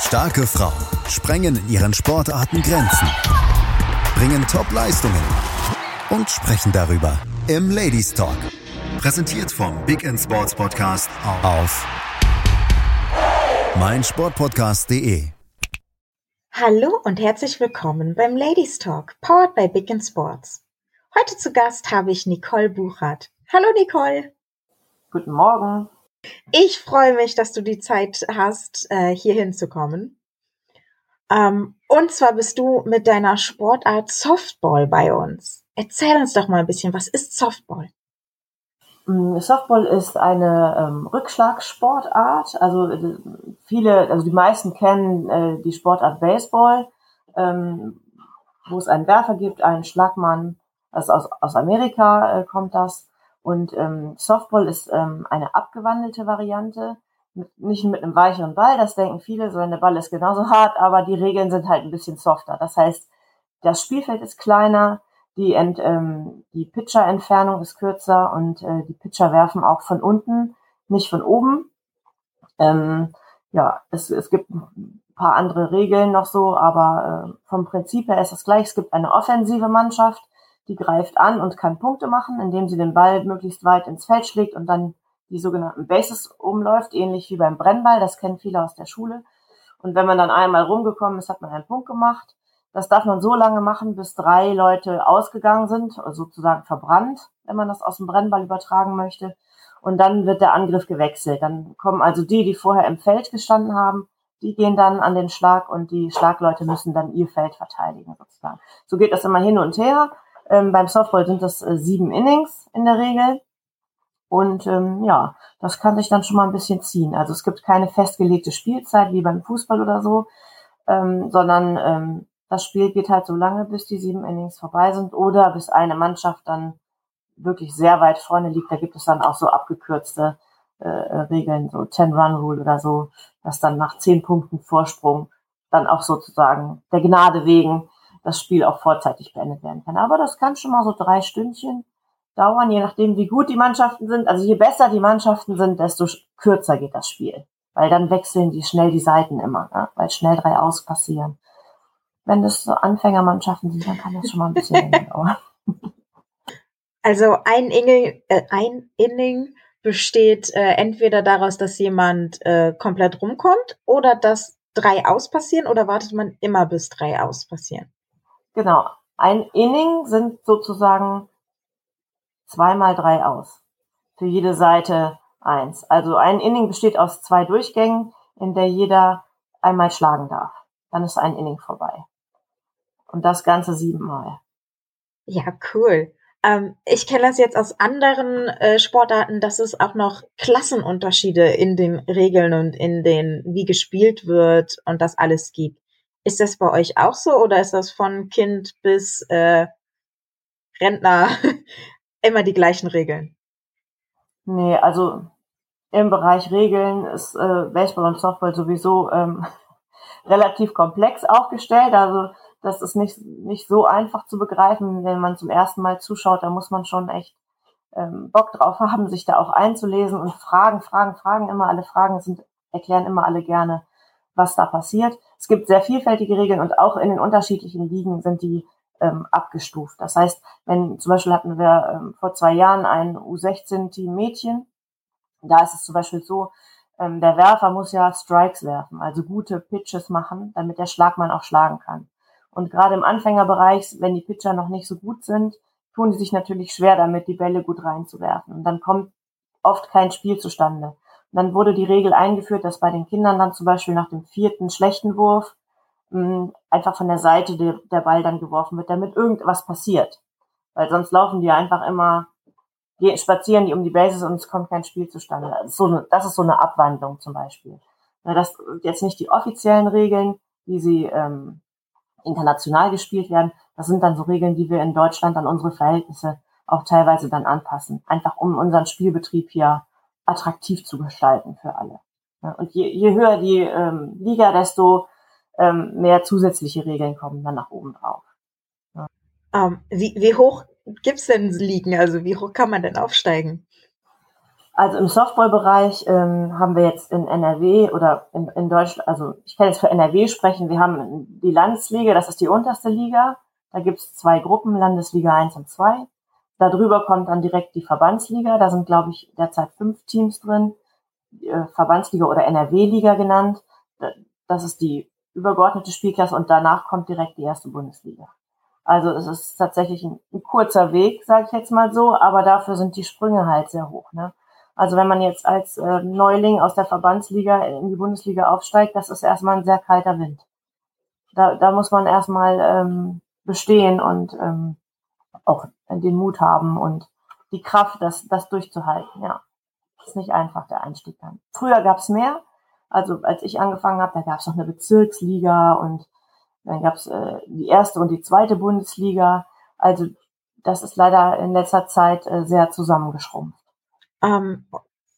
Starke Frauen sprengen in ihren Sportarten Grenzen, bringen Top-Leistungen und sprechen darüber im Ladies Talk. Präsentiert vom Big End Sports Podcast auf meinsportpodcast.de. Hallo und herzlich willkommen beim Ladies Talk, powered by Big End Sports. Heute zu Gast habe ich Nicole Buchert. Hallo Nicole. Guten Morgen. Ich freue mich, dass du die Zeit hast, äh, hier hinzukommen. Ähm, und zwar bist du mit deiner Sportart Softball bei uns. Erzähl uns doch mal ein bisschen, was ist Softball? Mm, Softball ist eine ähm, Rückschlagsportart. Also äh, viele, also die meisten kennen äh, die Sportart Baseball, ähm, wo es einen Werfer gibt, einen Schlagmann. Also aus, aus Amerika äh, kommt das. Und ähm, Softball ist ähm, eine abgewandelte Variante, mit, nicht mit einem weicheren Ball, das denken viele, sondern der Ball ist genauso hart, aber die Regeln sind halt ein bisschen softer. Das heißt, das Spielfeld ist kleiner, die, Ent, ähm, die Pitcher-Entfernung ist kürzer und äh, die Pitcher werfen auch von unten, nicht von oben. Ähm, ja, es, es gibt ein paar andere Regeln noch so, aber äh, vom Prinzip her ist das gleich. Es gibt eine offensive Mannschaft, die greift an und kann Punkte machen, indem sie den Ball möglichst weit ins Feld schlägt und dann die sogenannten Bases umläuft, ähnlich wie beim Brennball. Das kennen viele aus der Schule. Und wenn man dann einmal rumgekommen ist, hat man einen Punkt gemacht. Das darf man so lange machen, bis drei Leute ausgegangen sind, also sozusagen verbrannt, wenn man das aus dem Brennball übertragen möchte. Und dann wird der Angriff gewechselt. Dann kommen also die, die vorher im Feld gestanden haben, die gehen dann an den Schlag und die Schlagleute müssen dann ihr Feld verteidigen sozusagen. So geht das immer hin und her. Ähm, beim Softball sind das äh, sieben Innings in der Regel. Und ähm, ja, das kann sich dann schon mal ein bisschen ziehen. Also es gibt keine festgelegte Spielzeit wie beim Fußball oder so, ähm, sondern ähm, das Spiel geht halt so lange, bis die sieben Innings vorbei sind oder bis eine Mannschaft dann wirklich sehr weit vorne liegt. Da gibt es dann auch so abgekürzte äh, Regeln, so Ten-Run-Rule oder so, dass dann nach zehn Punkten Vorsprung dann auch sozusagen der Gnade wegen das Spiel auch vorzeitig beendet werden kann. Aber das kann schon mal so drei Stündchen dauern, je nachdem, wie gut die Mannschaften sind. Also je besser die Mannschaften sind, desto kürzer geht das Spiel. Weil dann wechseln die schnell die Seiten immer, ne? weil schnell drei aus passieren. Wenn das so Anfängermannschaften sind, dann kann das schon mal ein bisschen länger dauern. Also ein Inning, äh, ein Inning besteht äh, entweder daraus, dass jemand äh, komplett rumkommt oder dass drei aus passieren oder wartet man immer bis drei aus passieren? Genau. Ein Inning sind sozusagen zweimal drei aus. Für jede Seite eins. Also ein Inning besteht aus zwei Durchgängen, in der jeder einmal schlagen darf. Dann ist ein Inning vorbei. Und das Ganze siebenmal. Ja, cool. Ähm, ich kenne das jetzt aus anderen äh, Sportarten, dass es auch noch Klassenunterschiede in den Regeln und in den, wie gespielt wird und das alles gibt. Ist das bei euch auch so oder ist das von Kind bis äh, Rentner immer die gleichen Regeln? Nee, also im Bereich Regeln ist äh, Baseball und Softball sowieso ähm, relativ komplex aufgestellt. Also das ist nicht, nicht so einfach zu begreifen, wenn man zum ersten Mal zuschaut. Da muss man schon echt ähm, Bock drauf haben, sich da auch einzulesen und Fragen, Fragen, Fragen immer. Alle Fragen sind, erklären immer alle gerne, was da passiert. Es gibt sehr vielfältige Regeln und auch in den unterschiedlichen Ligen sind die ähm, abgestuft. Das heißt, wenn zum Beispiel hatten wir ähm, vor zwei Jahren ein U16-Team Mädchen, da ist es zum Beispiel so, ähm, der Werfer muss ja Strikes werfen, also gute Pitches machen, damit der Schlagmann auch schlagen kann. Und gerade im Anfängerbereich, wenn die Pitcher noch nicht so gut sind, tun die sich natürlich schwer damit, die Bälle gut reinzuwerfen. Und dann kommt oft kein Spiel zustande. Dann wurde die Regel eingeführt, dass bei den Kindern dann zum Beispiel nach dem vierten schlechten Wurf mh, einfach von der Seite der, der Ball dann geworfen wird, damit irgendwas passiert. Weil sonst laufen die einfach immer, gehen, spazieren die um die Bases und es kommt kein Spiel zustande. Das ist so eine, das ist so eine Abwandlung zum Beispiel. Ja, das jetzt nicht die offiziellen Regeln, wie sie ähm, international gespielt werden. Das sind dann so Regeln, die wir in Deutschland an unsere Verhältnisse auch teilweise dann anpassen. Einfach um unseren Spielbetrieb hier attraktiv zu gestalten für alle. Und je, je höher die ähm, Liga, desto ähm, mehr zusätzliche Regeln kommen dann nach oben drauf. Ja. Um, ähm, wie, wie hoch gibt's denn Ligen? Also wie hoch kann man denn aufsteigen? Also im Softball-Bereich ähm, haben wir jetzt in NRW oder in, in Deutschland, also ich kann jetzt für NRW sprechen, wir haben die Landesliga, das ist die unterste Liga. Da gibt es zwei Gruppen, Landesliga 1 und 2. Darüber kommt dann direkt die Verbandsliga. Da sind, glaube ich, derzeit fünf Teams drin. Äh, Verbandsliga oder NRW-Liga genannt. Das ist die übergeordnete Spielklasse und danach kommt direkt die erste Bundesliga. Also es ist tatsächlich ein, ein kurzer Weg, sage ich jetzt mal so, aber dafür sind die Sprünge halt sehr hoch. Ne? Also wenn man jetzt als äh, Neuling aus der Verbandsliga in die Bundesliga aufsteigt, das ist erstmal ein sehr kalter Wind. Da, da muss man erstmal ähm, bestehen und ähm, auch den Mut haben und die Kraft, das, das durchzuhalten. Ja, ist nicht einfach der Einstieg dann. Früher gab's mehr. Also als ich angefangen habe, da gab's noch eine Bezirksliga und dann gab's äh, die erste und die zweite Bundesliga. Also das ist leider in letzter Zeit äh, sehr zusammengeschrumpft. Ähm,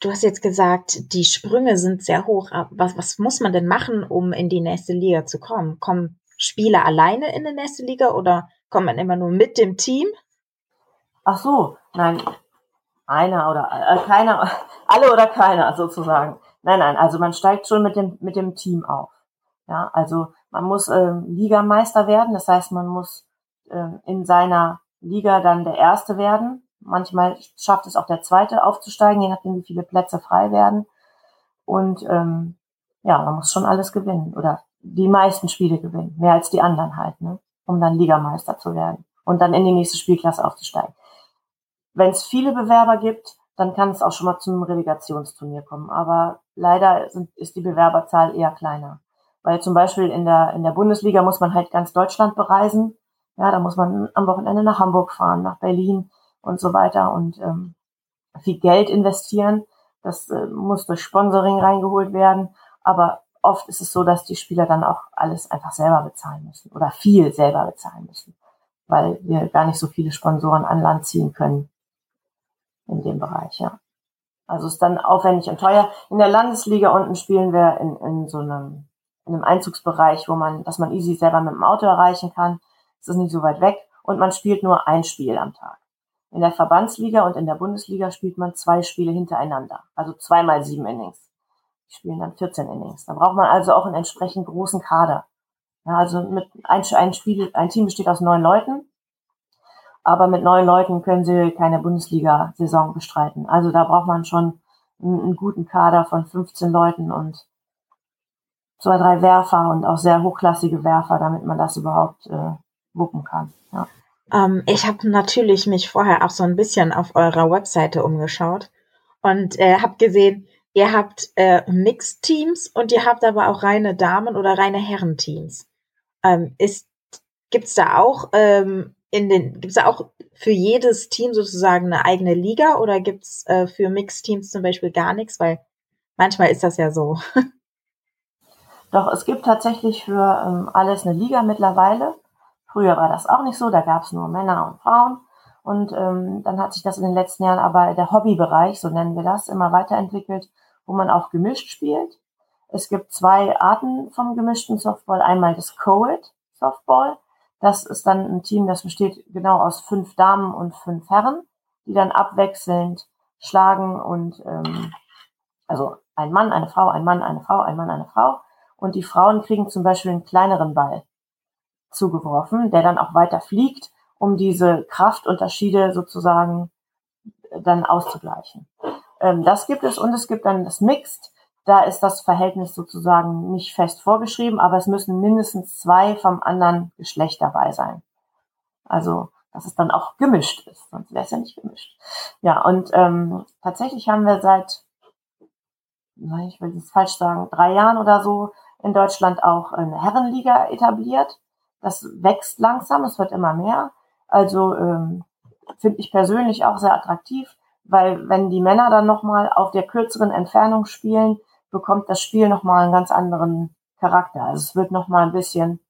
du hast jetzt gesagt, die Sprünge sind sehr hoch. Was, was muss man denn machen, um in die nächste Liga zu kommen? Kommen Spieler alleine in die nächste Liga oder kommt man immer nur mit dem Team? Ach so, nein, einer oder äh, keiner, alle oder keiner sozusagen. Nein, nein, also man steigt schon mit dem mit dem Team auf. Ja, also man muss ähm, Ligameister werden, das heißt, man muss ähm, in seiner Liga dann der Erste werden. Manchmal schafft es auch der Zweite aufzusteigen, je nachdem, wie viele Plätze frei werden. Und ähm, ja, man muss schon alles gewinnen oder die meisten Spiele gewinnen, mehr als die anderen halt, ne? um dann Ligameister zu werden und dann in die nächste Spielklasse aufzusteigen. Wenn es viele Bewerber gibt, dann kann es auch schon mal zum Relegationsturnier kommen. Aber leider sind, ist die Bewerberzahl eher kleiner. Weil zum Beispiel in der, in der Bundesliga muss man halt ganz Deutschland bereisen. Ja, da muss man am Wochenende nach Hamburg fahren, nach Berlin und so weiter und ähm, viel Geld investieren. Das äh, muss durch Sponsoring reingeholt werden. Aber oft ist es so, dass die Spieler dann auch alles einfach selber bezahlen müssen oder viel selber bezahlen müssen, weil wir gar nicht so viele Sponsoren an Land ziehen können in dem Bereich, ja. Also ist dann aufwendig und teuer. In der Landesliga unten spielen wir in, in so einem, in einem Einzugsbereich, wo man, dass man easy selber mit dem Auto erreichen kann. Es ist nicht so weit weg und man spielt nur ein Spiel am Tag. In der Verbandsliga und in der Bundesliga spielt man zwei Spiele hintereinander, also zweimal sieben Innings. Die spielen dann 14 Innings. Da braucht man also auch einen entsprechend großen Kader. Ja, also mit ein, ein Spiel, ein Team besteht aus neun Leuten aber mit neun Leuten können sie keine Bundesliga-Saison bestreiten. Also da braucht man schon einen, einen, guten Kader von 15 Leuten und zwei, drei Werfer und auch sehr hochklassige Werfer, damit man das überhaupt äh, wuppen kann. Ja. Ähm, ich habe natürlich mich vorher auch so ein bisschen auf eurer Webseite umgeschaut und äh, habe gesehen, ihr habt äh, Mixed-Teams und ihr habt aber auch reine Damen- oder reine Herrenteams. Ähm, ist gibt's da auch ähm, in den, gibt es da auch für jedes Team sozusagen eine eigene Liga oder gibt es äh, für Mixteams zum Beispiel gar nichts? Weil manchmal ist das ja so. Doch, es gibt tatsächlich für ähm, alles eine Liga mittlerweile. Früher war das auch nicht so, da gab es nur Männer und Frauen. Und ähm, dann hat sich das in den letzten Jahren aber der Hobbybereich, so nennen wir das, immer weiterentwickelt, wo man auch gemischt spielt. Es gibt zwei Arten vom gemischten Softball. Einmal das Coed Softball. Das ist dann ein Team, das besteht genau aus fünf Damen und fünf Herren, die dann abwechselnd schlagen und ähm, also ein Mann, eine Frau, ein Mann, eine Frau, ein Mann, eine Frau. Und die Frauen kriegen zum Beispiel einen kleineren Ball zugeworfen, der dann auch weiter fliegt, um diese Kraftunterschiede sozusagen dann auszugleichen. Ähm, das gibt es und es gibt dann das Mixed. Da ist das Verhältnis sozusagen nicht fest vorgeschrieben, aber es müssen mindestens zwei vom anderen Geschlecht dabei sein. Also, dass es dann auch gemischt ist, sonst wäre es ja nicht gemischt. Ja, und ähm, tatsächlich haben wir seit, ich will es falsch sagen, drei Jahren oder so in Deutschland auch eine Herrenliga etabliert. Das wächst langsam, es wird immer mehr. Also ähm, finde ich persönlich auch sehr attraktiv, weil wenn die Männer dann nochmal auf der kürzeren Entfernung spielen, bekommt das Spiel nochmal einen ganz anderen Charakter. Also es wird nochmal ein bisschen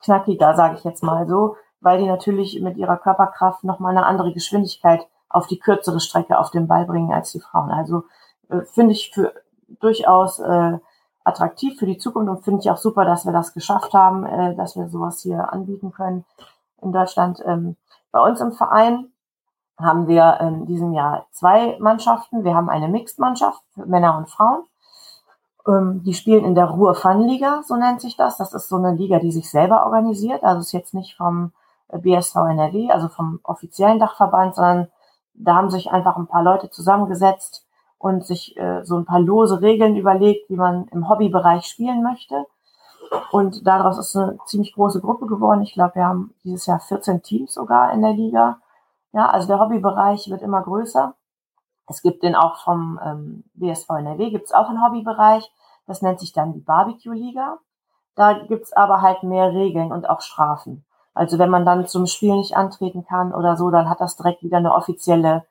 knackiger, sage ich jetzt mal so, weil die natürlich mit ihrer Körperkraft nochmal eine andere Geschwindigkeit auf die kürzere Strecke auf den Ball bringen als die Frauen. Also äh, finde ich für durchaus äh, attraktiv für die Zukunft und finde ich auch super, dass wir das geschafft haben, äh, dass wir sowas hier anbieten können in Deutschland. Ähm, bei uns im Verein haben wir in diesem Jahr zwei Mannschaften. Wir haben eine Mixed-Mannschaft für Männer und Frauen. Ähm, die spielen in der Ruhr-Fun-Liga, so nennt sich das. Das ist so eine Liga, die sich selber organisiert. Also ist jetzt nicht vom BSV NRW, also vom offiziellen Dachverband, sondern da haben sich einfach ein paar Leute zusammengesetzt und sich äh, so ein paar lose Regeln überlegt, wie man im Hobbybereich spielen möchte. Und daraus ist eine ziemlich große Gruppe geworden. Ich glaube, wir haben dieses Jahr 14 Teams sogar in der Liga. Ja, also der Hobbybereich wird immer größer. Es gibt den auch vom ähm, BSV NRW, gibt es auch einen Hobbybereich. Das nennt sich dann die Barbecue-Liga. Da gibt's aber halt mehr Regeln und auch Strafen. Also wenn man dann zum Spiel nicht antreten kann oder so, dann hat das direkt wieder eine offizielle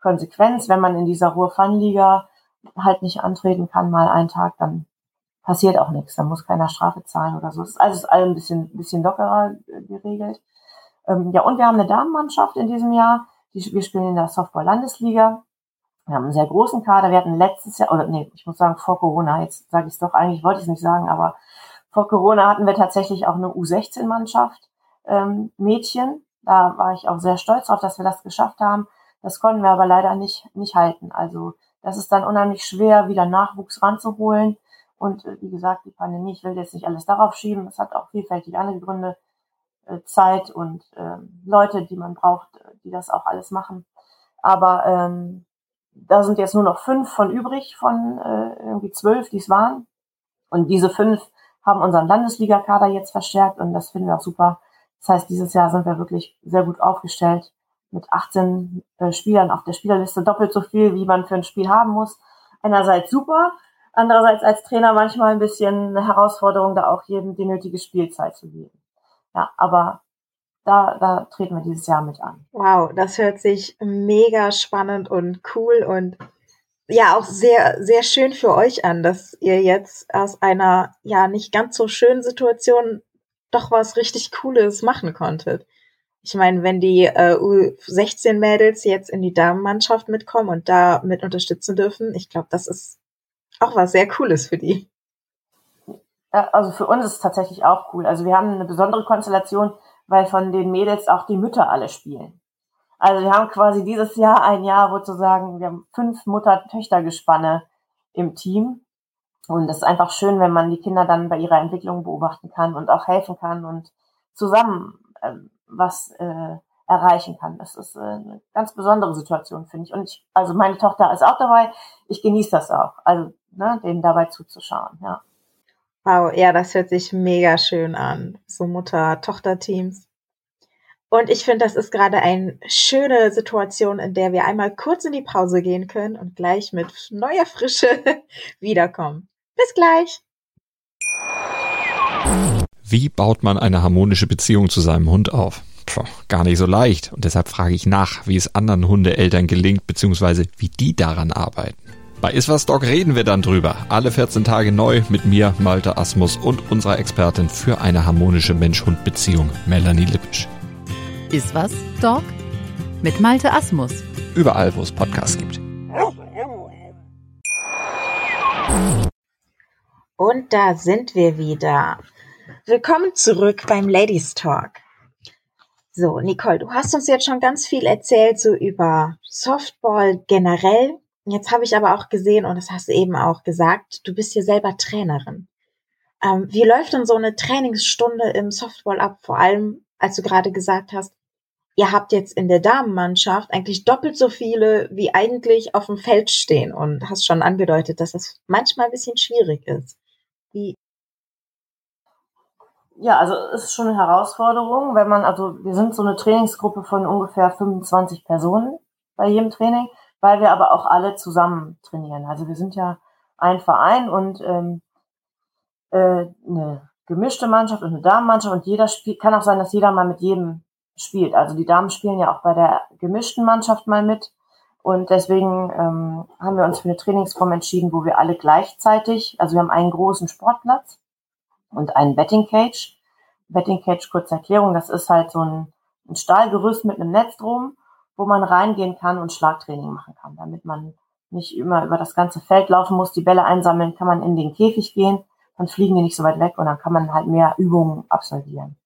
Konsequenz. Wenn man in dieser Ruhr-Fun-Liga halt nicht antreten kann, mal einen Tag, dann passiert auch nichts. Dann muss keiner Strafe zahlen oder so. Das ist alles ein bisschen, bisschen lockerer äh, geregelt. Ähm, ja, und wir haben eine Damenmannschaft in diesem Jahr. Die, wir spielen in der Softball-Landesliga. Wir haben einen sehr großen Kader. Wir hatten letztes Jahr, oder nee, ich muss sagen, vor Corona, jetzt sage ich es doch, eigentlich wollte ich es nicht sagen, aber vor Corona hatten wir tatsächlich auch eine U16-Mannschaft, ähm, Mädchen. Da war ich auch sehr stolz drauf, dass wir das geschafft haben. Das konnten wir aber leider nicht, nicht halten. Also das ist dann unheimlich schwer, wieder Nachwuchs ranzuholen. Und äh, wie gesagt, die Pandemie, ich will jetzt nicht alles darauf schieben. Es hat auch vielfältige andere Gründe, äh, Zeit und äh, Leute, die man braucht, die das auch alles machen. Aber ähm, da sind jetzt nur noch fünf von übrig, von äh, irgendwie zwölf, die es waren. Und diese fünf haben unseren Landesligakader jetzt verstärkt und das finden wir auch super. Das heißt, dieses Jahr sind wir wirklich sehr gut aufgestellt mit 18 äh, Spielern auf der Spielerliste, doppelt so viel, wie man für ein Spiel haben muss. Einerseits super, andererseits als Trainer manchmal ein bisschen eine Herausforderung, da auch jedem die nötige Spielzeit zu geben. Ja, aber da, da treten wir dieses Jahr mit an. Wow, das hört sich mega spannend und cool und ja auch sehr, sehr schön für euch an, dass ihr jetzt aus einer ja nicht ganz so schönen Situation doch was richtig Cooles machen konntet. Ich meine, wenn die äh, U16-Mädels jetzt in die Damenmannschaft mitkommen und da mit unterstützen dürfen, ich glaube, das ist auch was sehr Cooles für die. Also für uns ist es tatsächlich auch cool. Also wir haben eine besondere Konstellation, weil von den Mädels auch die Mütter alle spielen. Also wir haben quasi dieses Jahr ein Jahr, wo zu sagen, wir haben fünf Mutter-Töchter-Gespanne im Team. Und es ist einfach schön, wenn man die Kinder dann bei ihrer Entwicklung beobachten kann und auch helfen kann und zusammen äh, was äh, erreichen kann. Das ist äh, eine ganz besondere Situation, finde ich. Und ich, also meine Tochter ist auch dabei. Ich genieße das auch, also ne, denen dabei zuzuschauen, ja. Wow, ja, das hört sich mega schön an. So Mutter-Tochter-Teams. Und ich finde, das ist gerade eine schöne Situation, in der wir einmal kurz in die Pause gehen können und gleich mit neuer Frische wiederkommen. Bis gleich. Wie baut man eine harmonische Beziehung zu seinem Hund auf? Puh, gar nicht so leicht. Und deshalb frage ich nach, wie es anderen Hundeeltern gelingt, beziehungsweise wie die daran arbeiten. Bei Iswas Dog reden wir dann drüber. Alle 14 Tage neu mit mir, Malte Asmus und unserer Expertin für eine harmonische Mensch-Hund-Beziehung, Melanie Lippisch. Iswas Dog mit Malte Asmus. Überall, wo es Podcasts gibt. Und da sind wir wieder. Willkommen zurück beim Ladies Talk. So, Nicole, du hast uns jetzt schon ganz viel erzählt, so über Softball generell. Jetzt habe ich aber auch gesehen, und das hast du eben auch gesagt, du bist hier selber Trainerin. Ähm, wie läuft denn so eine Trainingsstunde im Softball ab? Vor allem, als du gerade gesagt hast, ihr habt jetzt in der Damenmannschaft eigentlich doppelt so viele, wie eigentlich auf dem Feld stehen und hast schon angedeutet, dass das manchmal ein bisschen schwierig ist. Wie, ja, also es ist schon eine Herausforderung, wenn man, also wir sind so eine Trainingsgruppe von ungefähr 25 Personen bei jedem Training, weil wir aber auch alle zusammen trainieren. Also wir sind ja ein Verein und ähm, äh, eine gemischte Mannschaft und eine Damenmannschaft und jeder spielt, kann auch sein, dass jeder mal mit jedem spielt. Also die Damen spielen ja auch bei der gemischten Mannschaft mal mit. Und deswegen ähm, haben wir uns für eine Trainingsform entschieden, wo wir alle gleichzeitig, also wir haben einen großen Sportplatz und einen Betting Cage. Betting Cage, kurze Erklärung, das ist halt so ein, ein Stahlgerüst mit einem Netz drum, wo man reingehen kann und Schlagtraining machen kann, damit man nicht immer über das ganze Feld laufen muss, die Bälle einsammeln, kann man in den Käfig gehen, dann fliegen die nicht so weit weg und dann kann man halt mehr Übungen absolvieren.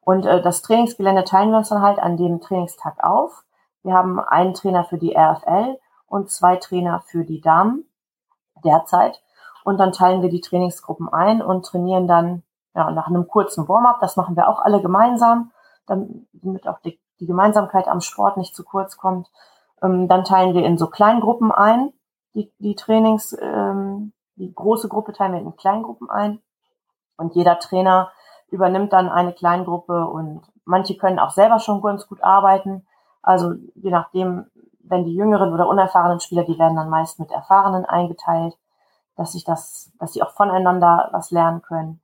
Und äh, das Trainingsgelände teilen wir uns dann halt an dem Trainingstag auf. Wir haben einen Trainer für die RFL und zwei Trainer für die Damen derzeit. Und dann teilen wir die Trainingsgruppen ein und trainieren dann ja, nach einem kurzen Warm-up. Das machen wir auch alle gemeinsam, damit auch die, die Gemeinsamkeit am Sport nicht zu kurz kommt. Ähm, dann teilen wir in so Kleingruppen ein, die, die Trainings, ähm, die große Gruppe teilen wir in Kleingruppen ein. Und jeder Trainer übernimmt dann eine Kleingruppe und manche können auch selber schon ganz gut arbeiten. Also je nachdem, wenn die jüngeren oder unerfahrenen Spieler, die werden dann meist mit Erfahrenen eingeteilt, dass sich das, dass sie auch voneinander was lernen können.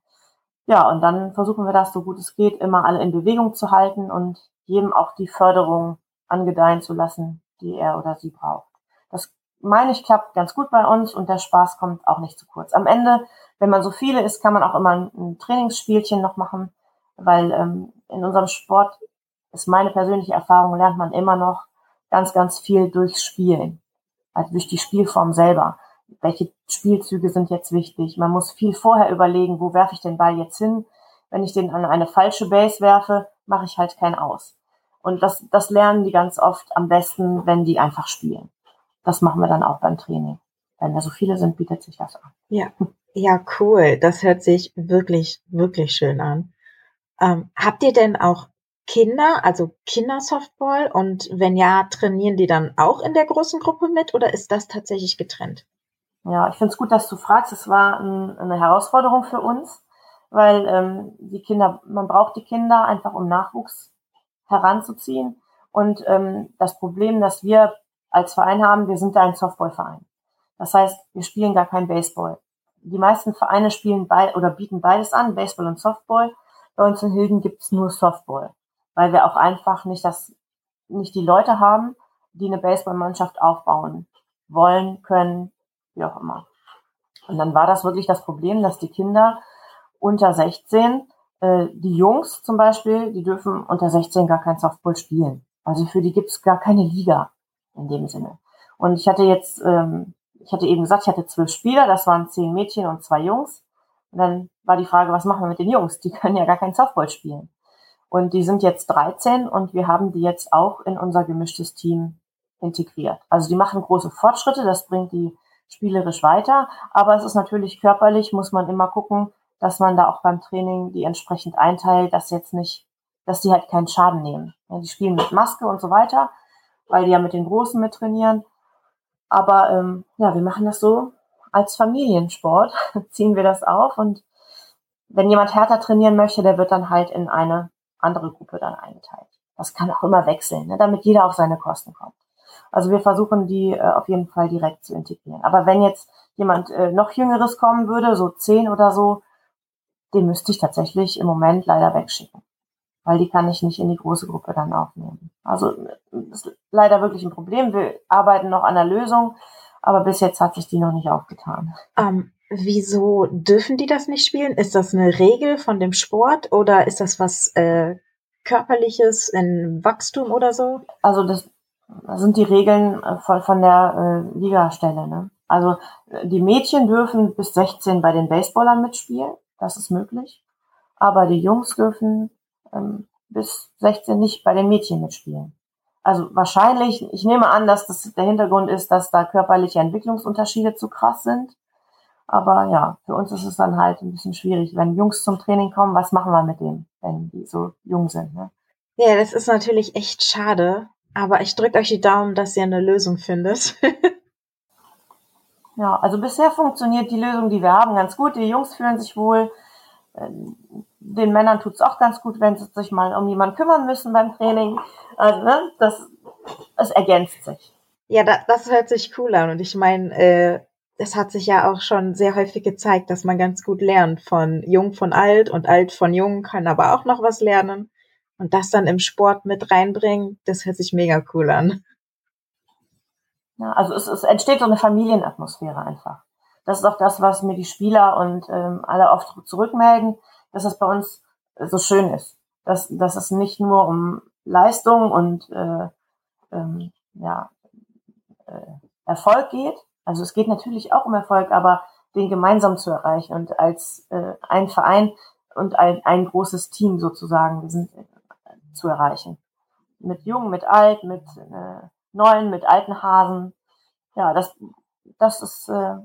Ja, und dann versuchen wir das so gut es geht, immer alle in Bewegung zu halten und jedem auch die Förderung angedeihen zu lassen, die er oder sie braucht. Das meine ich klappt ganz gut bei uns und der Spaß kommt auch nicht zu kurz. Am Ende, wenn man so viele ist, kann man auch immer ein, Trainingsspielchen noch machen, weil ähm, in unserem Sport ist meine persönliche Erfahrung, lernt man immer noch ganz, ganz viel durchs Spielen, also durch die Spielform selber. Welche Spielzüge sind jetzt wichtig? Man muss viel vorher überlegen, wo werfe ich den Ball jetzt hin? Wenn ich den an eine falsche Base werfe, mache ich halt kein Aus. Und das, das lernen die ganz oft am besten, wenn die einfach spielen. Das machen wir dann auch beim Training. Wenn da so viele sind, bietet sich das an. Ja, ja, cool. Das hört sich wirklich, wirklich schön an. Ähm, habt ihr denn auch Kinder, also Kindersoftball? Und wenn ja, trainieren die dann auch in der großen Gruppe mit oder ist das tatsächlich getrennt? Ja, ich finde es gut, dass du fragst. Es war ein, eine Herausforderung für uns, weil ähm, die Kinder, man braucht die Kinder einfach, um Nachwuchs heranzuziehen. Und ähm, das Problem, das wir als Verein haben, wir sind da ein Softballverein. Das heißt, wir spielen gar kein Baseball. Die meisten Vereine spielen bei oder bieten beides an, Baseball und Softball. Bei uns in Hilden gibt's nur Softball, weil wir auch einfach nicht das, nicht die Leute haben, die eine Baseballmannschaft aufbauen wollen, können, wie auch immer. Und dann war das wirklich das Problem, dass die Kinder unter 16, äh, die Jungs zum Beispiel, die dürfen unter 16 gar kein Softball spielen. Also für die gibt's gar keine Liga in dem Sinne. Und ich hatte jetzt, ähm, ich hatte eben gesagt, ich hatte zwölf Spieler, das waren zehn Mädchen und zwei Jungs. Und dann war die Frage, was machen wir mit den Jungs? Die können ja gar kein Softball spielen. Und die sind jetzt 13 und wir haben die jetzt auch in unser gemischtes Team integriert. Also die machen große Fortschritte, das bringt die spielerisch weiter. Aber es ist natürlich körperlich, muss man immer gucken, dass man da auch beim Training die entsprechend einteilt, dass jetzt nicht, dass die halt keinen Schaden nehmen. Ja, die spielen mit Maske und so weiter, weil die ja mit den Großen mit trainieren. Aber ähm, ja, wir machen das so als Familiensport, ziehen wir das auf und wenn jemand härter trainieren möchte, der wird dann halt in eine andere Gruppe dann eingeteilt. Das kann auch immer wechseln, ne, damit jeder auf seine Kosten kommt. Also wir versuchen die äh, auf jeden Fall direkt zu integrieren. Aber wenn jetzt jemand äh, noch Jüngeres kommen würde, so zehn oder so, den müsste ich tatsächlich im Moment leider wegschicken. Weil die kann ich nicht in die große Gruppe dann aufnehmen. Also das ist leider wirklich ein Problem. Wir arbeiten noch an der Lösung, aber bis jetzt hat sich die noch nicht aufgetan. Ähm, wieso dürfen die das nicht spielen? Ist das eine Regel von dem Sport oder ist das was äh, körperliches in Wachstum oder so? Also das das sind die Regeln äh, von, von der äh, Ligastelle. Ne? Also die Mädchen dürfen bis 16 bei den Baseballern mitspielen, das ist möglich. Aber die Jungs dürfen ähm, bis 16 nicht bei den Mädchen mitspielen. Also wahrscheinlich, ich nehme an, dass das der Hintergrund ist, dass da körperliche Entwicklungsunterschiede zu krass sind. Aber ja, für uns ist es dann halt ein bisschen schwierig. Wenn Jungs zum Training kommen, was machen wir mit denen, wenn die so jung sind? Ne? Ja, das ist natürlich echt schade. Aber ich drücke euch die Daumen, dass ihr eine Lösung findet. ja, also bisher funktioniert die Lösung, die wir haben, ganz gut. Die Jungs fühlen sich wohl. Ähm, den Männern tut's auch ganz gut, wenn sie sich mal um jemanden kümmern müssen beim Training. Also, ne, das, es ergänzt sich. Ja, da, das hört sich cool an. Und ich meine, äh, es hat sich ja auch schon sehr häufig gezeigt, dass man ganz gut lernt von jung von alt und alt von jung kann aber auch noch was lernen. Und das dann im Sport mit reinbringen, das hört sich mega cool an. Ja, also es, es entsteht so eine Familienatmosphäre einfach. Das ist auch das, was mir die Spieler und ähm, alle oft zurückmelden, dass es bei uns so schön ist. Dass, dass es nicht nur um Leistung und äh, ähm, ja, äh, Erfolg geht. Also es geht natürlich auch um Erfolg, aber den gemeinsam zu erreichen und als äh, ein Verein und ein, ein großes Team sozusagen. Sind zu erreichen. mit Jung, mit Alt, mit äh, Neuen, mit alten Hasen. Ja, das, das ist äh,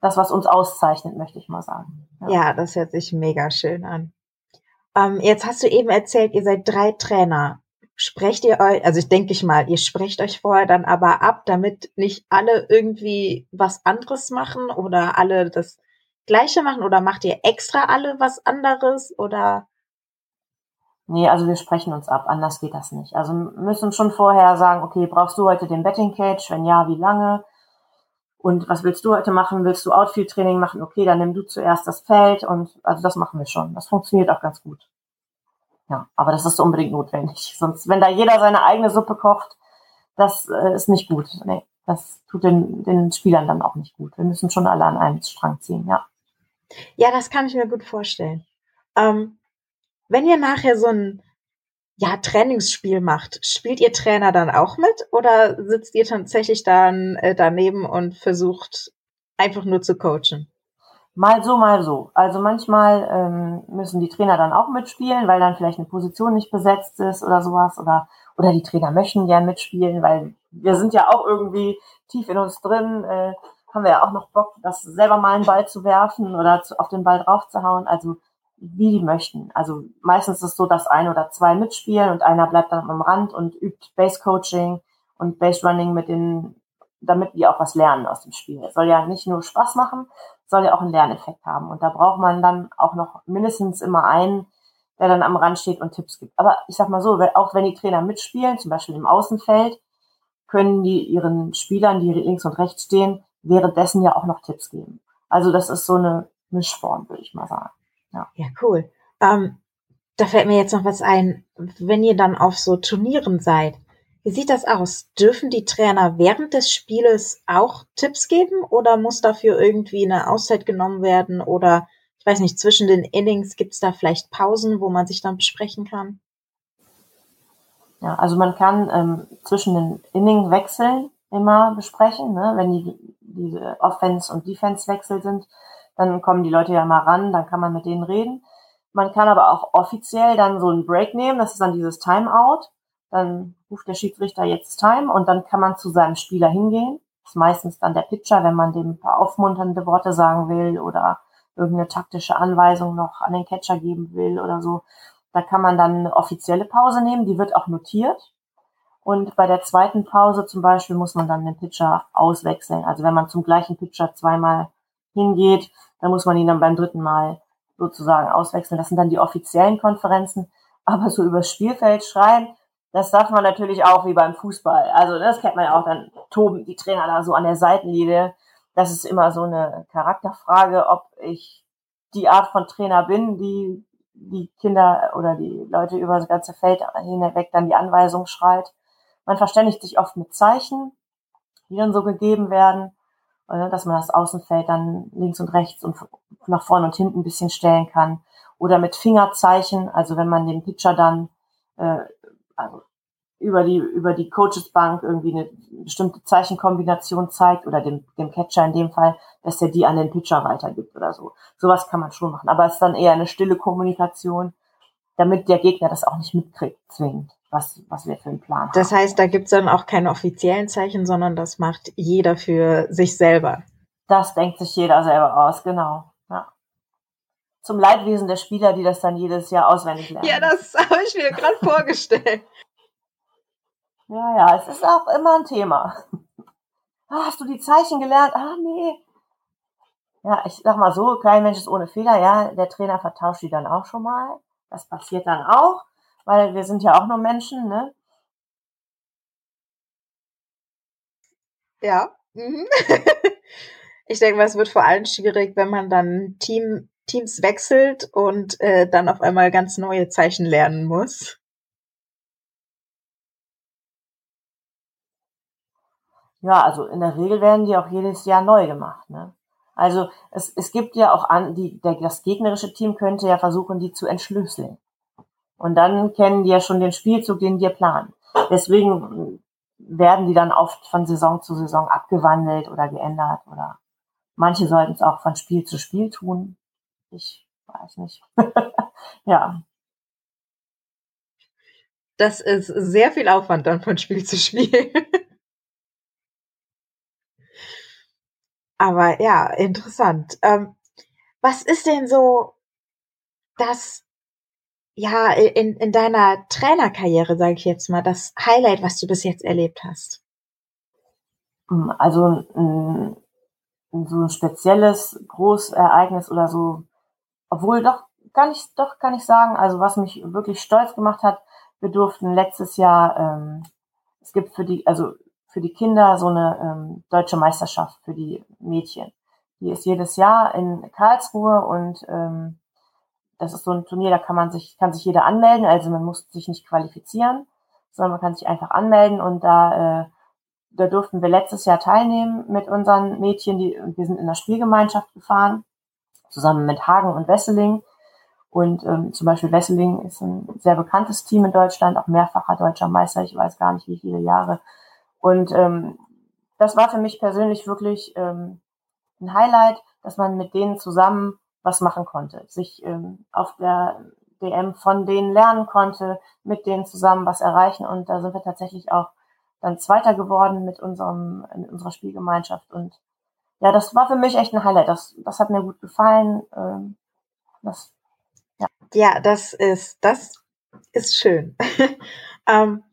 das, was uns auszeichnet, möchte ich mal sagen. Ja, ja das hört sich mega schön an. Ähm, jetzt hast du eben erzählt, ihr seid drei Trainer. Sprecht ihr euch, also ich denke ich mal, ihr sprecht euch vorher dann aber ab, damit nicht alle irgendwie was anderes machen oder alle das Gleiche machen oder macht ihr extra alle was anderes oder? Nee, also wir sprechen uns ab, anders geht das nicht. Also müssen schon vorher sagen, okay, brauchst du heute den Betting Cage? Wenn ja, wie lange? Und was willst du heute machen? Willst du Outfield-Training machen? Okay, dann nimm du zuerst das Feld und also das machen wir schon. Das funktioniert auch ganz gut. Ja, aber das ist unbedingt notwendig. Sonst, wenn da jeder seine eigene Suppe kocht, das äh, ist nicht gut. Nee, das tut den, den Spielern dann auch nicht gut. Wir müssen schon alle an einem Strang ziehen, ja. Ja, das kann ich mir gut vorstellen. Ähm, wenn ihr nachher so ein ja, Trainingsspiel macht, spielt ihr Trainer dann auch mit oder sitzt ihr tatsächlich dann äh, daneben und versucht einfach nur zu coachen? Mal so, mal so. Also manchmal ähm, müssen die Trainer dann auch mitspielen, weil dann vielleicht eine Position nicht besetzt ist oder sowas. Oder, oder die Trainer möchten gern mitspielen, weil wir sind ja auch irgendwie tief in uns drin, äh, haben wir ja auch noch Bock, das selber mal einen Ball zu werfen oder zu, auf den Ball draufzuhauen. Also wie die möchten. Also meistens ist es so, dass ein oder zwei mitspielen und einer bleibt dann am Rand und übt Base Coaching und Base Running mit den, damit die auch was lernen aus dem Spiel. Es soll ja nicht nur Spaß machen, soll ja auch einen Lerneffekt haben. Und da braucht man dann auch noch mindestens immer einen, der dann am Rand steht und Tipps gibt. Aber ich sag mal so, auch wenn die Trainer mitspielen, zum Beispiel im Außenfeld, können die ihren Spielern, die links und rechts stehen, währenddessen ja auch noch Tipps geben. Also das ist so eine Mischform, würde ich mal sagen. Ja, ja cool. Ähm, da fällt mir jetzt noch was ein. Wenn ihr dann auf so Turnieren seid, wie sieht das aus? Dürfen die Trainer während des Spieles auch Tipps geben oder muss dafür irgendwie eine Auszeit genommen werden oder ich weiß nicht, zwischen den Innings gibt es da vielleicht Pausen, wo man sich dann besprechen kann? Ja, also man kann ähm, zwischen den Inningwechseln immer besprechen, ne? wenn die diese Offense- und Defense-Wechsel sind, dann kommen die Leute ja mal ran, dann kann man mit denen reden. Man kann aber auch offiziell dann so einen Break nehmen, das ist dann dieses Timeout. Dann ruft der Schiedsrichter jetzt Time und dann kann man zu seinem Spieler hingehen. Das ist meistens dann der Pitcher, wenn man dem ein paar aufmunternde Worte sagen will oder irgendeine taktische Anweisung noch an den Catcher geben will oder so. Da kann man dann eine offizielle Pause nehmen, die wird auch notiert. Und bei der zweiten Pause zum Beispiel muss man dann den Pitcher auswechseln. Also wenn man zum gleichen Pitcher zweimal hingeht, dann muss man ihn dann beim dritten Mal sozusagen auswechseln. Das sind dann die offiziellen Konferenzen. Aber so übers Spielfeld schreien, das darf man natürlich auch wie beim Fußball. Also das kennt man ja auch, dann toben die Trainer da so an der Seitenlinie. Das ist immer so eine Charakterfrage, ob ich die Art von Trainer bin, die die Kinder oder die Leute über das ganze Feld hinweg dann die Anweisung schreit. Man verständigt sich oft mit Zeichen, die dann so gegeben werden dass man das Außenfeld dann links und rechts und nach vorne und hinten ein bisschen stellen kann. Oder mit Fingerzeichen, also wenn man den Pitcher dann äh, also über die über die Coachesbank irgendwie eine bestimmte Zeichenkombination zeigt oder dem, dem Catcher in dem Fall, dass er die an den Pitcher weitergibt oder so. Sowas kann man schon machen, aber es ist dann eher eine stille Kommunikation, damit der Gegner das auch nicht mitkriegt, zwingend was, was wir für einen Plan haben. Das heißt, da gibt's dann auch keine offiziellen Zeichen, sondern das macht jeder für sich selber. Das denkt sich jeder selber aus, genau. Ja. Zum Leidwesen der Spieler, die das dann jedes Jahr auswendig lernen. Ja, das habe ich mir gerade vorgestellt. Ja, ja, es ist auch immer ein Thema. Ah, hast du die Zeichen gelernt? Ah, nee. Ja, ich sag mal so, kein Mensch ist ohne Fehler, ja. Der Trainer vertauscht die dann auch schon mal. Das passiert dann auch weil wir sind ja auch nur Menschen, ne? Ja. Mhm. ich denke mal, es wird vor allem schwierig, wenn man dann Team, Teams wechselt und äh, dann auf einmal ganz neue Zeichen lernen muss. Ja, also in der Regel werden die auch jedes Jahr neu gemacht. Ne? Also es, es gibt ja auch an, die, der, das gegnerische Team könnte ja versuchen, die zu entschlüsseln. Und dann kennen die ja schon den Spielzug, den wir planen. Deswegen werden die dann oft von Saison zu Saison abgewandelt oder geändert oder manche sollten es auch von Spiel zu Spiel tun. Ich weiß nicht. ja. Das ist sehr viel Aufwand dann von Spiel zu Spiel. Aber ja, interessant. Ähm, was ist denn so das, ja, in, in deiner Trainerkarriere, sage ich jetzt mal, das Highlight, was du bis jetzt erlebt hast? Hm, also ein, so ein spezielles Großereignis oder so, obwohl doch kann ich doch kann ich sagen, also was mich wirklich stolz gemacht hat, wir durften letztes Jahr, ähm, es gibt für die, also für die Kinder so eine ähm, deutsche Meisterschaft für die Mädchen. Die ist jedes Jahr in Karlsruhe und ähm, das ist so ein Turnier, da kann man sich, kann sich jeder anmelden, also man muss sich nicht qualifizieren, sondern man kann sich einfach anmelden und da, äh, da durften wir letztes Jahr teilnehmen mit unseren Mädchen, die, wir sind in der Spielgemeinschaft gefahren, zusammen mit Hagen und Wesseling. Und ähm, zum Beispiel Wesseling ist ein sehr bekanntes Team in Deutschland, auch mehrfacher deutscher Meister, ich weiß gar nicht wie viele Jahre. Und ähm, das war für mich persönlich wirklich ähm, ein Highlight, dass man mit denen zusammen was machen konnte, sich ähm, auf der DM von denen lernen konnte, mit denen zusammen was erreichen. Und da sind wir tatsächlich auch dann Zweiter geworden mit unserem, mit unserer Spielgemeinschaft. Und ja, das war für mich echt ein Highlight. Das, das hat mir gut gefallen. Ähm, das, ja. ja, das ist, das ist schön. ähm,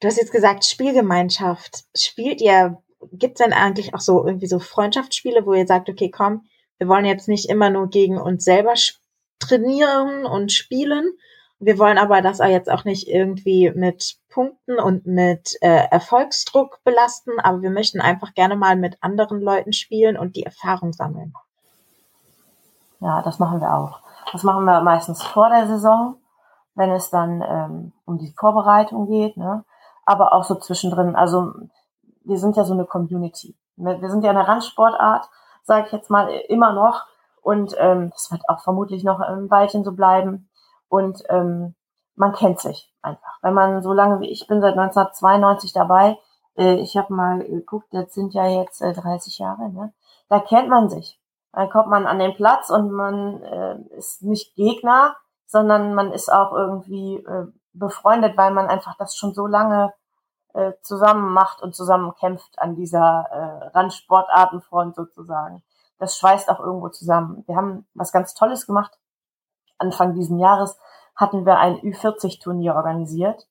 Du hast jetzt gesagt, Spielgemeinschaft. Spielt ihr, gibt es denn eigentlich auch so irgendwie so Freundschaftsspiele, wo ihr sagt, okay, komm, wir wollen jetzt nicht immer nur gegen uns selber trainieren und spielen. Wir wollen aber das jetzt auch nicht irgendwie mit Punkten und mit äh, Erfolgsdruck belasten, aber wir möchten einfach gerne mal mit anderen Leuten spielen und die Erfahrung sammeln. Ja, das machen wir auch. Das machen wir meistens vor der Saison, wenn es dann ähm, um die Vorbereitung geht. Ne? aber auch so zwischendrin. Also wir sind ja so eine Community. Wir sind ja eine Randsportart, sage ich jetzt mal, immer noch. Und ähm, das wird auch vermutlich noch ein Weilchen so bleiben. Und ähm, man kennt sich einfach. Wenn man so lange wie ich bin, seit 1992 dabei, äh, ich habe mal geguckt, das sind ja jetzt äh, 30 Jahre, ne? da kennt man sich. Dann kommt man an den Platz und man äh, ist nicht Gegner, sondern man ist auch irgendwie äh, befreundet, weil man einfach das schon so lange äh, zusammen macht und zusammen kämpft an dieser äh, Randsportartenfront sozusagen. Das schweißt auch irgendwo zusammen. Wir haben was ganz Tolles gemacht. Anfang diesen Jahres hatten wir ein Ü40-Turnier organisiert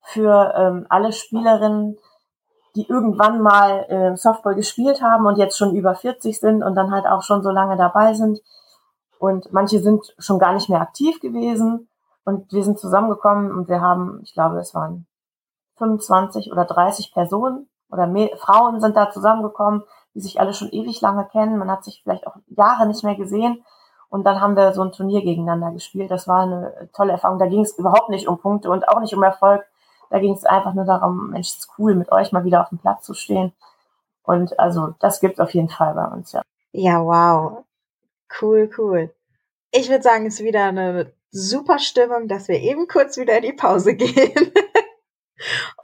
für ähm, alle Spielerinnen, die irgendwann mal äh, Softball gespielt haben und jetzt schon über 40 sind und dann halt auch schon so lange dabei sind. Und manche sind schon gar nicht mehr aktiv gewesen und wir sind zusammengekommen und wir haben, ich glaube, es waren 25 oder 30 Personen oder mehr, Frauen sind da zusammengekommen, die sich alle schon ewig lange kennen. Man hat sich vielleicht auch Jahre nicht mehr gesehen. Und dann haben wir so ein Turnier gegeneinander gespielt. Das war eine tolle Erfahrung. Da ging es überhaupt nicht um Punkte und auch nicht um Erfolg. Da ging es einfach nur darum, Mensch, es ist cool, mit euch mal wieder auf dem Platz zu stehen. Und also das gibt es auf jeden Fall bei uns, ja. Ja, wow. Cool, cool. Ich würde sagen, es ist wieder eine super Stimmung, dass wir eben kurz wieder in die Pause gehen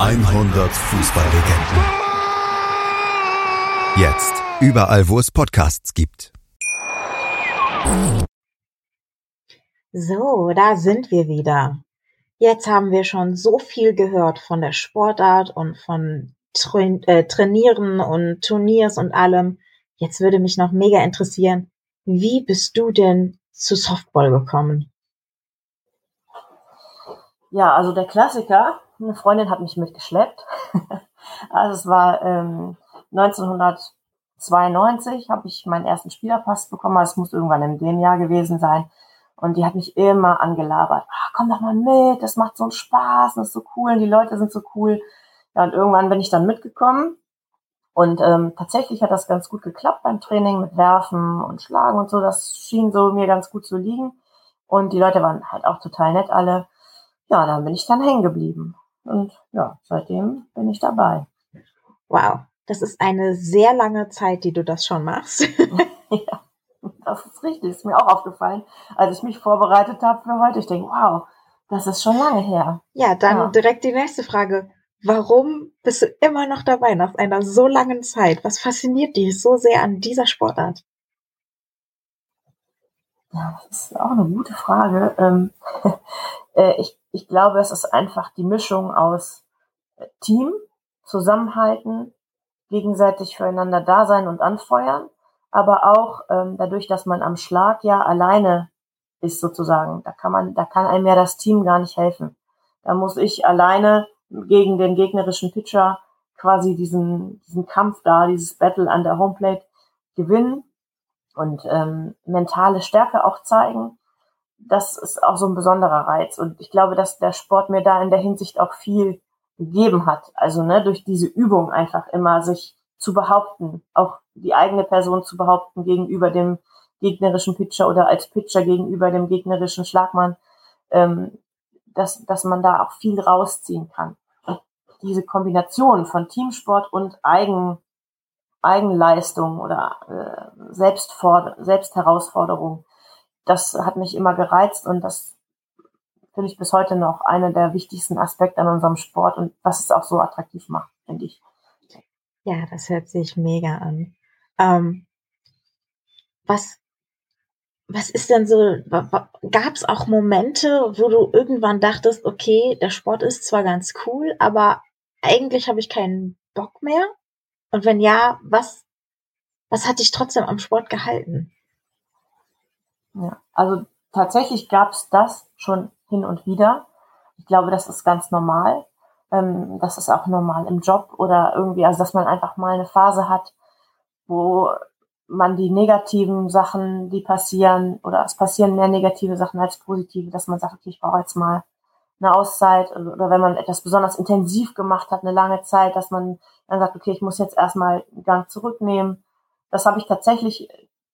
100 Fußballlegenden. Jetzt. Überall, wo es Podcasts gibt. So, da sind wir wieder. Jetzt haben wir schon so viel gehört von der Sportart und von Tra äh, Trainieren und Turniers und allem. Jetzt würde mich noch mega interessieren, wie bist du denn zu Softball gekommen? Ja, also der Klassiker, eine Freundin hat mich mitgeschleppt. also es war ähm, 1992 habe ich meinen ersten Spielerpass bekommen. Also es muss irgendwann in dem Jahr gewesen sein. Und die hat mich immer angelabert. Ah, komm doch mal mit, das macht so einen Spaß, das ist so cool, die Leute sind so cool. Ja, und irgendwann bin ich dann mitgekommen. Und ähm, tatsächlich hat das ganz gut geklappt beim Training mit Werfen und Schlagen und so. Das schien so mir ganz gut zu liegen. Und die Leute waren halt auch total nett alle. Ja, dann bin ich dann hängen geblieben. Und ja, seitdem bin ich dabei. Wow, das ist eine sehr lange Zeit, die du das schon machst. ja, das ist richtig. Ist mir auch aufgefallen, als ich mich vorbereitet habe für heute. Ich denke, wow, das ist schon lange her. Ja, dann ja. direkt die nächste Frage. Warum bist du immer noch dabei nach einer so langen Zeit? Was fasziniert dich so sehr an dieser Sportart? Ja, das ist auch eine gute Frage. Ähm, äh, ich, ich glaube, es ist einfach die Mischung aus äh, Team, Zusammenhalten, gegenseitig füreinander da sein und anfeuern, aber auch ähm, dadurch, dass man am Schlag ja alleine ist sozusagen. Da kann man, da kann einem ja das Team gar nicht helfen. Da muss ich alleine gegen den gegnerischen Pitcher quasi diesen, diesen Kampf da, dieses Battle an der Homeplate gewinnen und ähm, mentale Stärke auch zeigen. Das ist auch so ein besonderer Reiz. Und ich glaube, dass der Sport mir da in der Hinsicht auch viel gegeben hat. Also ne, durch diese Übung einfach immer sich zu behaupten, auch die eigene Person zu behaupten gegenüber dem gegnerischen Pitcher oder als Pitcher gegenüber dem gegnerischen Schlagmann, ähm, dass, dass man da auch viel rausziehen kann. Und diese Kombination von Teamsport und Eigen, Eigenleistung oder äh, Selbstfor Selbstherausforderung, das hat mich immer gereizt und das finde ich bis heute noch einer der wichtigsten Aspekte an unserem Sport und was es auch so attraktiv macht, finde ich. Ja, das hört sich mega an. Ähm, was, was ist denn so, gab es auch Momente, wo du irgendwann dachtest, okay, der Sport ist zwar ganz cool, aber eigentlich habe ich keinen Bock mehr? Und wenn ja, was, was hat dich trotzdem am Sport gehalten? Ja, also tatsächlich gab es das schon hin und wieder. Ich glaube, das ist ganz normal. Ähm, das ist auch normal im Job oder irgendwie, also dass man einfach mal eine Phase hat, wo man die negativen Sachen, die passieren, oder es passieren mehr negative Sachen als positive, dass man sagt, okay, ich brauche jetzt mal eine Auszeit oder wenn man etwas besonders intensiv gemacht hat, eine lange Zeit, dass man dann sagt, okay, ich muss jetzt erstmal einen Gang zurücknehmen. Das habe ich tatsächlich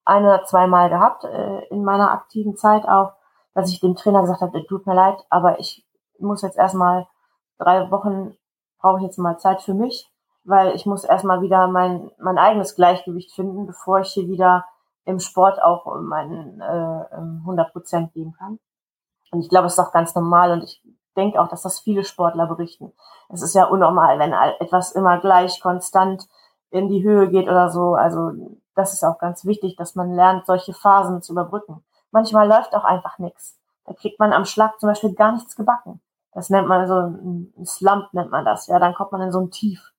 ein oder zweimal gehabt äh, in meiner aktiven Zeit auch, dass ich dem Trainer gesagt habe, tut mir leid, aber ich muss jetzt erstmal drei Wochen brauche ich jetzt mal Zeit für mich weil ich muss erstmal wieder mein, mein eigenes Gleichgewicht finden, bevor ich hier wieder im Sport auch meinen äh, 100 Prozent geben kann. Und ich glaube, es ist auch ganz normal und ich denke auch, dass das viele Sportler berichten. Es ist ja unnormal, wenn etwas immer gleich konstant in die Höhe geht oder so. Also das ist auch ganz wichtig, dass man lernt, solche Phasen zu überbrücken. Manchmal läuft auch einfach nichts. Da kriegt man am Schlag zum Beispiel gar nichts gebacken. Das nennt man so ein Slump, nennt man das. Ja, dann kommt man in so ein Tief.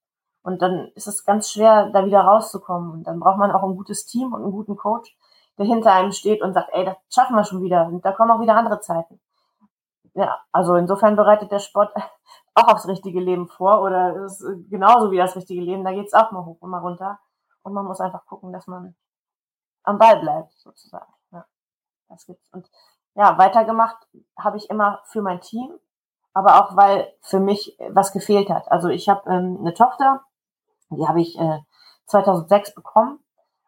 Und dann ist es ganz schwer, da wieder rauszukommen. Und dann braucht man auch ein gutes Team und einen guten Coach, der hinter einem steht und sagt, ey, das schaffen wir schon wieder. Und da kommen auch wieder andere Zeiten. Ja, also insofern bereitet der Sport auch aufs richtige Leben vor oder ist genauso wie das richtige Leben. Da geht's auch mal hoch und mal runter. Und man muss einfach gucken, dass man am Ball bleibt, sozusagen. Ja, das gibt's. Und ja, weitergemacht habe ich immer für mein Team, aber auch weil für mich was gefehlt hat. Also ich habe ähm, eine Tochter, die habe ich äh, 2006 bekommen.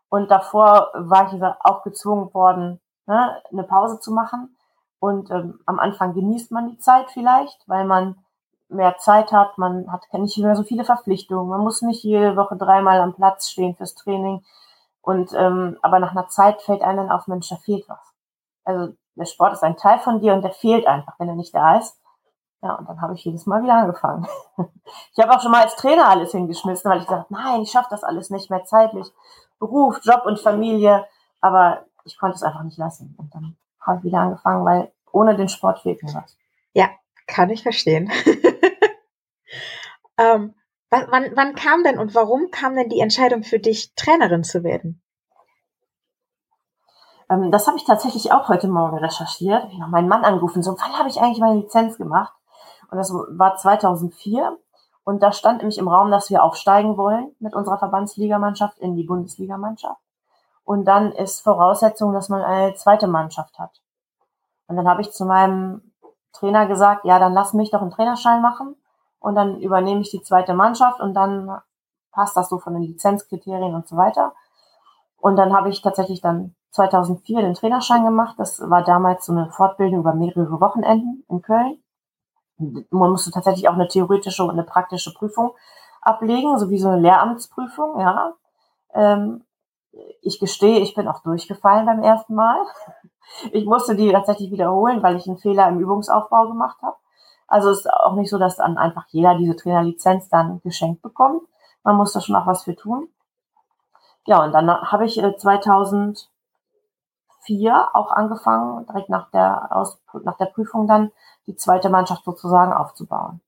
Und davor war ich auch gezwungen worden, ne, eine Pause zu machen. Und ähm, am Anfang genießt man die Zeit vielleicht, weil man mehr Zeit hat, man hat nicht mehr so viele Verpflichtungen, man muss nicht jede Woche dreimal am Platz stehen fürs Training. Und ähm, aber nach einer Zeit fällt einem dann auf, Mensch, da fehlt was. Also der Sport ist ein Teil von dir und der fehlt einfach, wenn er nicht da ist. Ja, und dann habe ich jedes Mal wieder angefangen. Ich habe auch schon mal als Trainer alles hingeschmissen, weil ich dachte, nein, ich schaffe das alles nicht mehr zeitlich. Beruf, Job und Familie. Aber ich konnte es einfach nicht lassen. Und dann habe ich wieder angefangen, weil ohne den Sport fehlt mir was. Ja, kann ich verstehen. ähm, wann, wann, kam denn und warum kam denn die Entscheidung für dich, Trainerin zu werden? Ähm, das habe ich tatsächlich auch heute Morgen recherchiert. Ich habe meinen Mann angerufen, so, wann habe ich eigentlich meine Lizenz gemacht? Und das war 2004. Und da stand nämlich im Raum, dass wir aufsteigen wollen mit unserer Verbandsligamannschaft in die Bundesligamannschaft. Und dann ist Voraussetzung, dass man eine zweite Mannschaft hat. Und dann habe ich zu meinem Trainer gesagt, ja, dann lass mich doch einen Trainerschein machen und dann übernehme ich die zweite Mannschaft und dann passt das so von den Lizenzkriterien und so weiter. Und dann habe ich tatsächlich dann 2004 den Trainerschein gemacht. Das war damals so eine Fortbildung über mehrere Wochenenden in Köln. Man musste tatsächlich auch eine theoretische und eine praktische Prüfung ablegen, sowie so eine Lehramtsprüfung, ja. Ähm, ich gestehe, ich bin auch durchgefallen beim ersten Mal. Ich musste die tatsächlich wiederholen, weil ich einen Fehler im Übungsaufbau gemacht habe. Also ist auch nicht so, dass dann einfach jeder diese Trainerlizenz dann geschenkt bekommt. Man muss da schon auch was für tun. Ja, und dann habe ich 2004 äh, auch angefangen, direkt nach der, Aus nach der Prüfung dann die zweite Mannschaft sozusagen aufzubauen.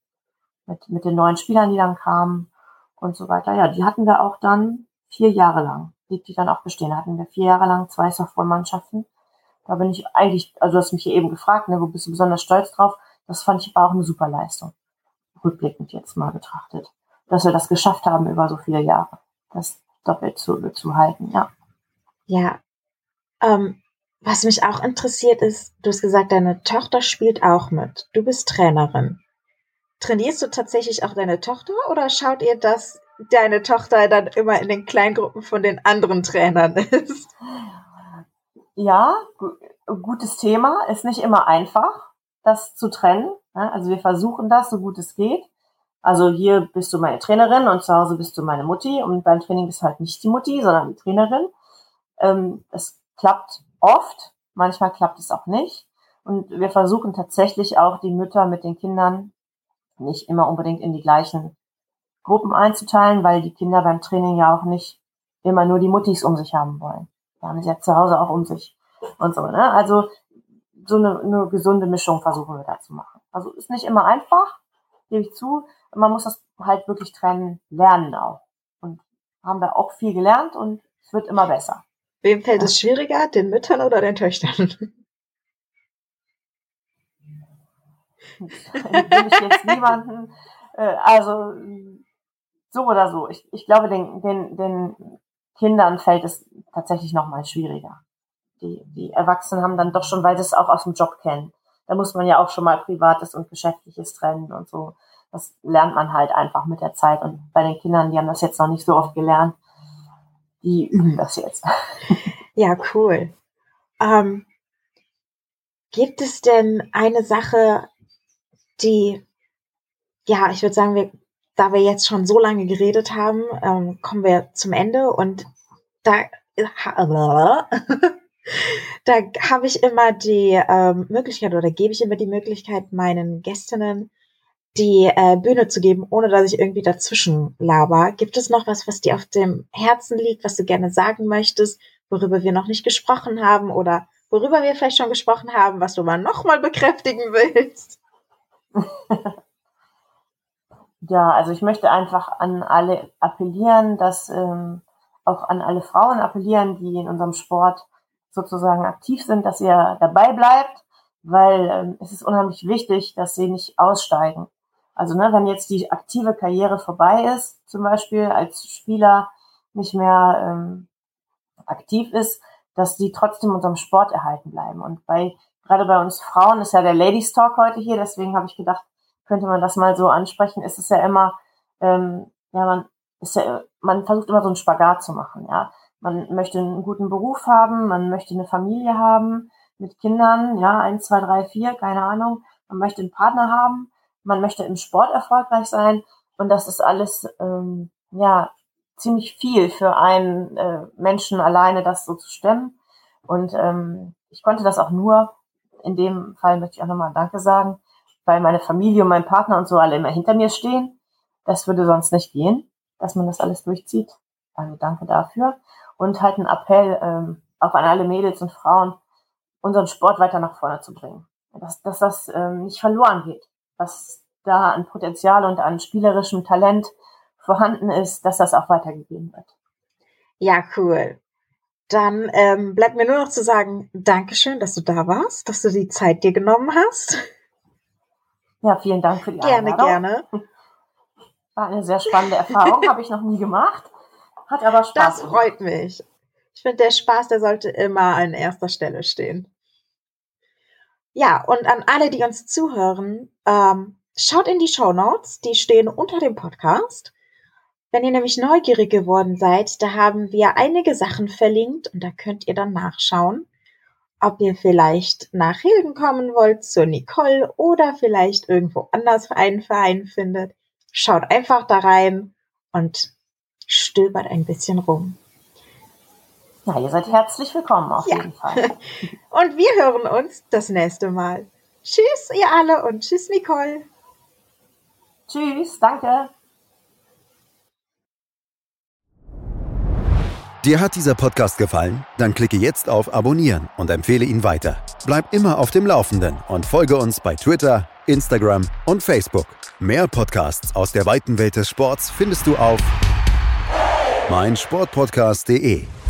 Mit, mit den neuen Spielern, die dann kamen und so weiter. Ja, die hatten wir auch dann vier Jahre lang, die, die dann auch bestehen. Hatten wir vier Jahre lang zwei Softball-Mannschaften. Da bin ich eigentlich, also du hast mich hier eben gefragt, ne, wo bist du besonders stolz drauf? Das fand ich aber auch eine super Leistung. Rückblickend jetzt mal betrachtet. Dass wir das geschafft haben über so viele Jahre. Das doppelt zu, zu halten, ja. Ja. Ähm, was mich auch interessiert ist, du hast gesagt, deine Tochter spielt auch mit. Du bist Trainerin. Trainierst du tatsächlich auch deine Tochter oder schaut ihr, dass deine Tochter dann immer in den Kleingruppen von den anderen Trainern ist? Ja, gutes Thema. Ist nicht immer einfach, das zu trennen. Also wir versuchen das, so gut es geht. Also hier bist du meine Trainerin und zu Hause bist du meine Mutti und beim Training bist halt nicht die Mutti, sondern die Trainerin. Ähm, es klappt oft, manchmal klappt es auch nicht. Und wir versuchen tatsächlich auch die Mütter mit den Kindern nicht immer unbedingt in die gleichen Gruppen einzuteilen, weil die Kinder beim Training ja auch nicht immer nur die Muttis um sich haben wollen. Die haben sie ja zu Hause auch um sich und so. Ne? Also so eine, eine gesunde Mischung versuchen wir da zu machen. Also ist nicht immer einfach, gebe ich zu. Man muss das halt wirklich trennen, lernen auch. Und haben wir auch viel gelernt und es wird immer besser. Wem fällt ja. es schwieriger, den Müttern oder den Töchtern? will ich jetzt niemanden, äh, also so oder so. Ich, ich glaube, den, den, den Kindern fällt es tatsächlich noch mal schwieriger. Die, die Erwachsenen haben dann doch schon, weil sie es auch aus dem Job kennen. Da muss man ja auch schon mal Privates und Geschäftliches trennen und so. Das lernt man halt einfach mit der Zeit. Und bei den Kindern, die haben das jetzt noch nicht so oft gelernt, die üben das jetzt. Ja, cool. Ähm, gibt es denn eine Sache, die, ja, ich würde sagen, wir, da wir jetzt schon so lange geredet haben, ähm, kommen wir zum Ende und da, da habe ich immer die ähm, Möglichkeit oder gebe ich immer die Möglichkeit meinen Gästinnen die äh, Bühne zu geben, ohne dass ich irgendwie dazwischen laber. Gibt es noch was, was dir auf dem Herzen liegt, was du gerne sagen möchtest, worüber wir noch nicht gesprochen haben oder worüber wir vielleicht schon gesprochen haben, was du mal nochmal bekräftigen willst? ja, also ich möchte einfach an alle appellieren, dass ähm, auch an alle Frauen appellieren, die in unserem Sport sozusagen aktiv sind, dass ihr dabei bleibt, weil ähm, es ist unheimlich wichtig, dass sie nicht aussteigen. Also ne, wenn jetzt die aktive Karriere vorbei ist, zum Beispiel als Spieler nicht mehr ähm, aktiv ist, dass die trotzdem unserem Sport erhalten bleiben. Und bei gerade bei uns Frauen ist ja der Ladies Talk heute hier, deswegen habe ich gedacht, könnte man das mal so ansprechen. Es ist ja immer, ähm, ja, man ist ja, man versucht immer so einen Spagat zu machen, ja. Man möchte einen guten Beruf haben, man möchte eine Familie haben mit Kindern, ja, eins, zwei, drei, vier, keine Ahnung. Man möchte einen Partner haben, man möchte im Sport erfolgreich sein und das ist alles, ähm, ja, ziemlich viel für einen äh, Menschen alleine, das so zu stemmen. Und ähm, ich konnte das auch nur, in dem Fall möchte ich auch nochmal Danke sagen, weil meine Familie und mein Partner und so alle immer hinter mir stehen. Das würde sonst nicht gehen, dass man das alles durchzieht. Also danke dafür. Und halt ein Appell ähm, auch an alle Mädels und Frauen, unseren Sport weiter nach vorne zu bringen. Dass, dass das ähm, nicht verloren geht. Was da an Potenzial und an spielerischem Talent vorhanden ist, dass das auch weitergegeben wird. Ja, cool. Dann ähm, bleibt mir nur noch zu sagen, Dankeschön, dass du da warst, dass du die Zeit dir genommen hast. Ja, vielen Dank für die Einladung. Gerne, gerne. War eine sehr spannende Erfahrung, habe ich noch nie gemacht. Hat aber Spaß. Das freut mich. Ich finde, der Spaß, der sollte immer an erster Stelle stehen. Ja, und an alle, die uns zuhören, ähm, schaut in die Show Notes, die stehen unter dem Podcast. Wenn ihr nämlich neugierig geworden seid, da haben wir einige Sachen verlinkt und da könnt ihr dann nachschauen, ob ihr vielleicht nach Hilden kommen wollt, zur Nicole oder vielleicht irgendwo anders einen Verein findet. Schaut einfach da rein und stöbert ein bisschen rum. Ja, ihr seid herzlich willkommen auf ja. jeden Fall. und wir hören uns das nächste Mal. Tschüss, ihr alle und tschüss, Nicole. Tschüss, danke. Dir hat dieser Podcast gefallen? Dann klicke jetzt auf Abonnieren und empfehle ihn weiter. Bleib immer auf dem Laufenden und folge uns bei Twitter, Instagram und Facebook. Mehr Podcasts aus der weiten Welt des Sports findest du auf meinsportpodcast.de.